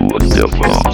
Wonderful.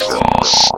Cross.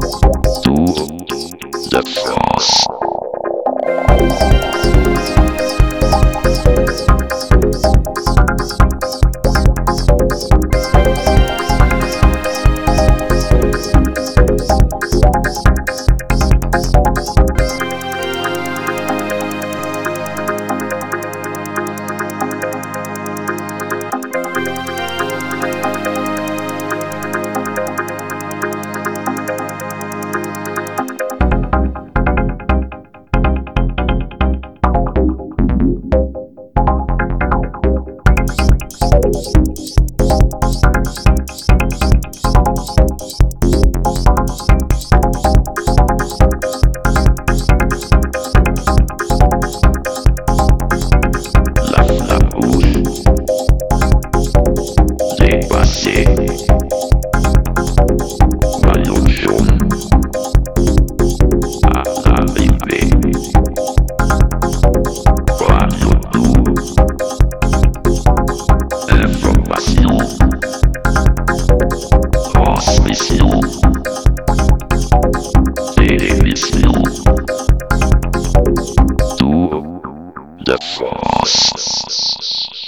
to the frost. France.